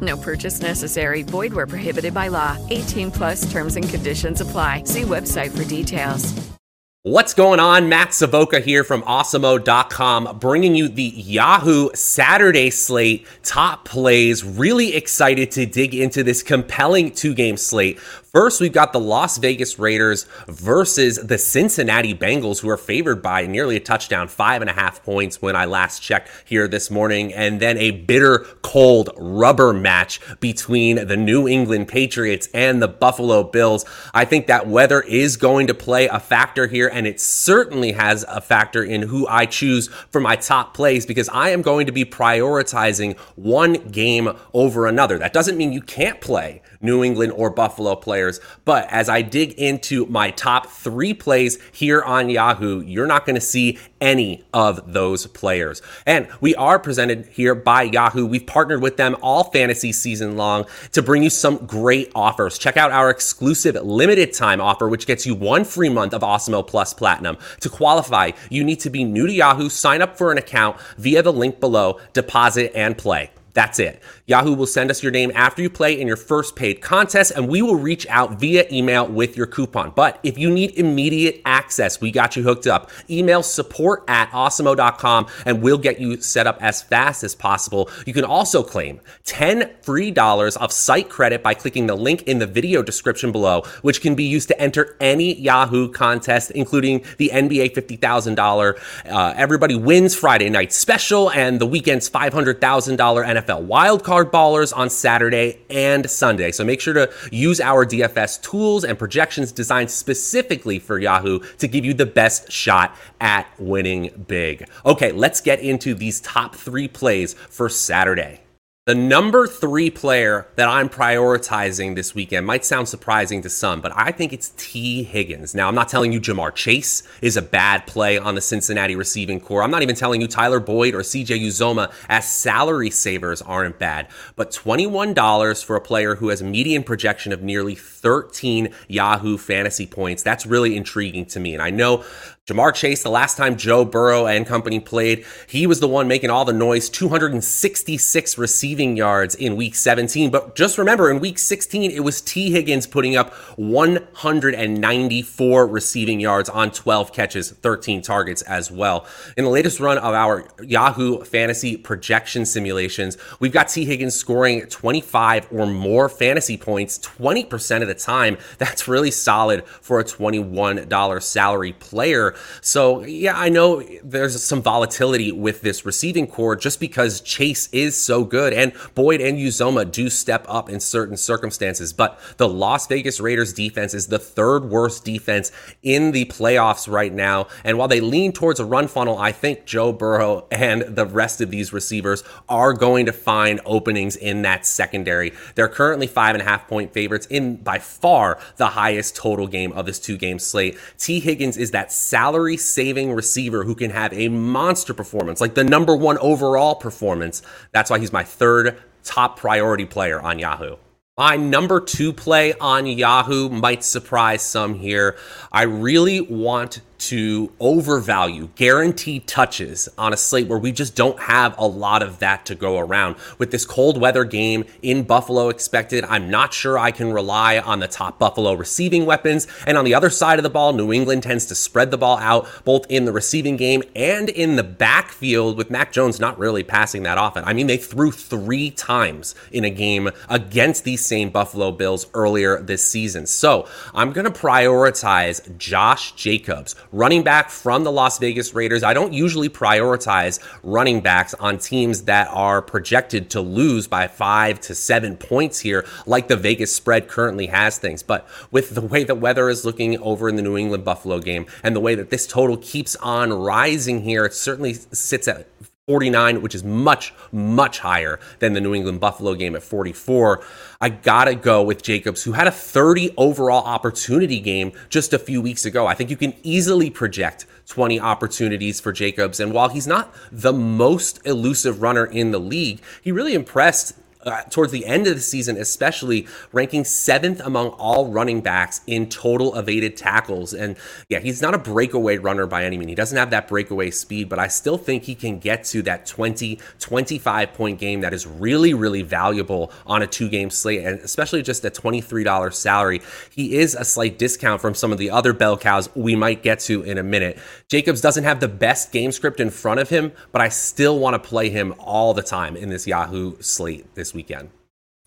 No purchase necessary. Void where prohibited by law. 18 plus terms and conditions apply. See website for details. What's going on? Matt Savoca here from Awesemo.com, bringing you the Yahoo Saturday slate top plays. Really excited to dig into this compelling two game slate. First, we've got the Las Vegas Raiders versus the Cincinnati Bengals, who are favored by nearly a touchdown, five and a half points when I last checked here this morning. And then a bitter, cold rubber match between the New England Patriots and the Buffalo Bills. I think that weather is going to play a factor here, and it certainly has a factor in who I choose for my top plays because I am going to be prioritizing one game over another. That doesn't mean you can't play New England or Buffalo players. But as I dig into my top three plays here on Yahoo, you're not going to see any of those players. And we are presented here by Yahoo. We've partnered with them all fantasy season long to bring you some great offers. Check out our exclusive limited time offer, which gets you one free month of Awesemo Plus Platinum. To qualify, you need to be new to Yahoo, sign up for an account via the link below, deposit and play. That's it. Yahoo will send us your name after you play in your first paid contest, and we will reach out via email with your coupon. But if you need immediate access, we got you hooked up. Email support at awesemo.com and we'll get you set up as fast as possible. You can also claim 10 free dollars of site credit by clicking the link in the video description below, which can be used to enter any Yahoo contest, including the NBA $50,000 uh, Everybody Wins Friday night special and the weekend's $500,000 NFL wildcard ballers on Saturday and Sunday. So make sure to use our DFS tools and projections designed specifically for Yahoo to give you the best shot at winning big. Okay, let's get into these top three plays for Saturday. The number three player that I'm prioritizing this weekend might sound surprising to some, but I think it's Tee Higgins. Now, I'm not telling you Ja'Marr Chase is a bad play on the Cincinnati receiving corps. I'm not even telling you Tyler Boyd or CJ Uzomah as salary savers aren't bad, but $21 for a player who has a median projection of nearly 13 Yahoo fantasy points. That's really intriguing to me. And I know Ja'Marr Chase, the last time Joe Burrow and company played, he was the one making all the noise 266 receiving yards in week 17. But just remember, in week 16, it was Tee Higgins putting up 194 receiving yards on 12 catches, 13 targets as well. In the latest run of our Yahoo fantasy projection simulations, we've got Tee Higgins scoring 25 or more fantasy points 20% of the time. That's really solid for a $21 salary player. So, yeah, I know there's some volatility with this receiving corps just because Chase is so good and Boyd and Uzomah do step up in certain circumstances. But the Las Vegas Raiders defense is the third worst defense in the playoffs right now. And while they lean towards a run funnel, I think Joe Burrow and the rest of these receivers are going to find openings in that secondary. They're currently five and a half point favorites in by far the highest total game of this two game slate. Tee Higgins is that salary saving receiver who can have a monster performance, like the number one overall performance. That's why he's my third top priority player on Yahoo. My number two play on Yahoo might surprise some here. I really want to overvalue guaranteed touches on a slate where we just don't have a lot of that to go around. With this cold weather game in Buffalo expected, I'm not sure I can rely on the top Buffalo receiving weapons. And on the other side of the ball, New England tends to spread the ball out both in the receiving game and in the backfield with Mac Jones not really passing that often. I mean, they threw three times in a game against these same Buffalo Bills earlier this season. So I'm going to prioritize Josh Jacobs, running back from the Las Vegas Raiders. I don't usually prioritize running backs on teams that are projected to lose by five to seven points here, like the Vegas spread currently has things. But with the way the weather is looking over in the New England Buffalo game and the way that this total keeps on rising here, it certainly sits at 49, which is much, much higher than the New England Buffalo game at 44. I gotta go with Jacobs, who had a 30 overall opportunity game just a few weeks ago. I think you can easily project 20 opportunities for Jacobs. And while he's not the most elusive runner in the league, he really impressed uh, towards the end of the season, especially ranking seventh among all running backs in total evaded tackles. And yeah, he's not a breakaway runner by any means. He doesn't have that breakaway speed, but I still think he can get to that 20, 25 point game that is really, really valuable on a two game slate, and especially just a $23 salary. He is a slight discount from some of the other bell cows we might get to in a minute. Jacobs doesn't have the best game script in front of him, but I still want to play him all the time in this Yahoo slate this weekend.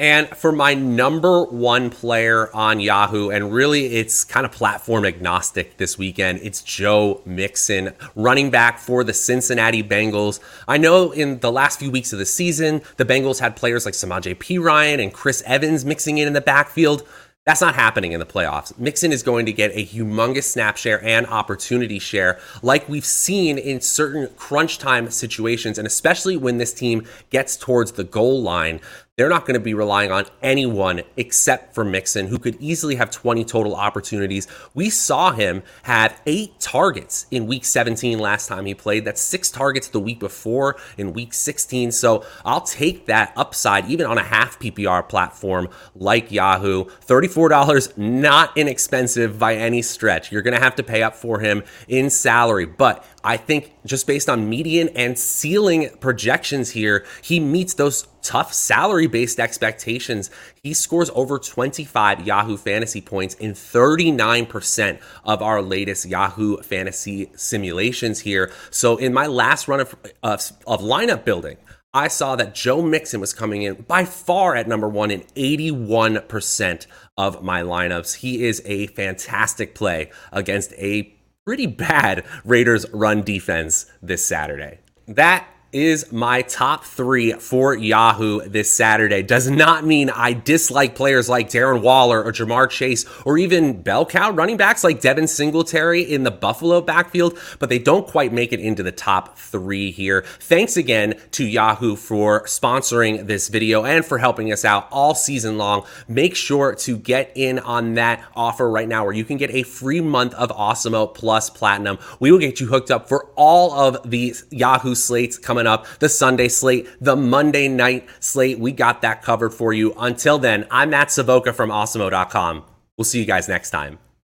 And for my number one player on Yahoo, and really it's kind of platform agnostic this weekend, it's Joe Mixon, running back for the Cincinnati Bengals. I know in the last few weeks of the season, the Bengals had players like Samaje Perine and Chris Evans mixing in in the backfield. That's not happening in the playoffs. Mixon is going to get a humongous snap share and opportunity share, like we've seen in certain crunch time situations, and especially when this team gets towards the goal line. They're not going to be relying on anyone except for Mixon, who could easily have 20 total opportunities. We saw him have eight targets in week 17 last time he played. That's six targets the week before in week 16. So I'll take that upside, even on a half PPR platform like Yahoo. $34, not inexpensive by any stretch. You're going to have to pay up for him in salary, but I think just based on median and ceiling projections here, he meets those tough salary based expectations. He scores over 25 Yahoo fantasy points in 39% of our latest Yahoo fantasy simulations here. So in my last run of, of, of lineup building, I saw that Joe Mixon was coming in by far at number one in 81% of my lineups. He is a fantastic play against a pretty bad Raiders run defense this Saturday. That is my top three for Yahoo this Saturday. Does not mean I dislike players like Darren Waller or Ja'Marr Chase or even bell cow running backs like Devin Singletary in the Buffalo backfield, but they don't quite make it into the top three here. Thanks again to Yahoo for sponsoring this video and for helping us out all season long. Make sure to get in on that offer right now where you can get a free month of Awesemo Plus Platinum. We will get you hooked up for all of the Yahoo slates coming coming up, the Sunday slate, the Monday night slate. We got that covered for you. Until then, I'm Matt Savoca from Awesemo.com. We'll see you guys next time.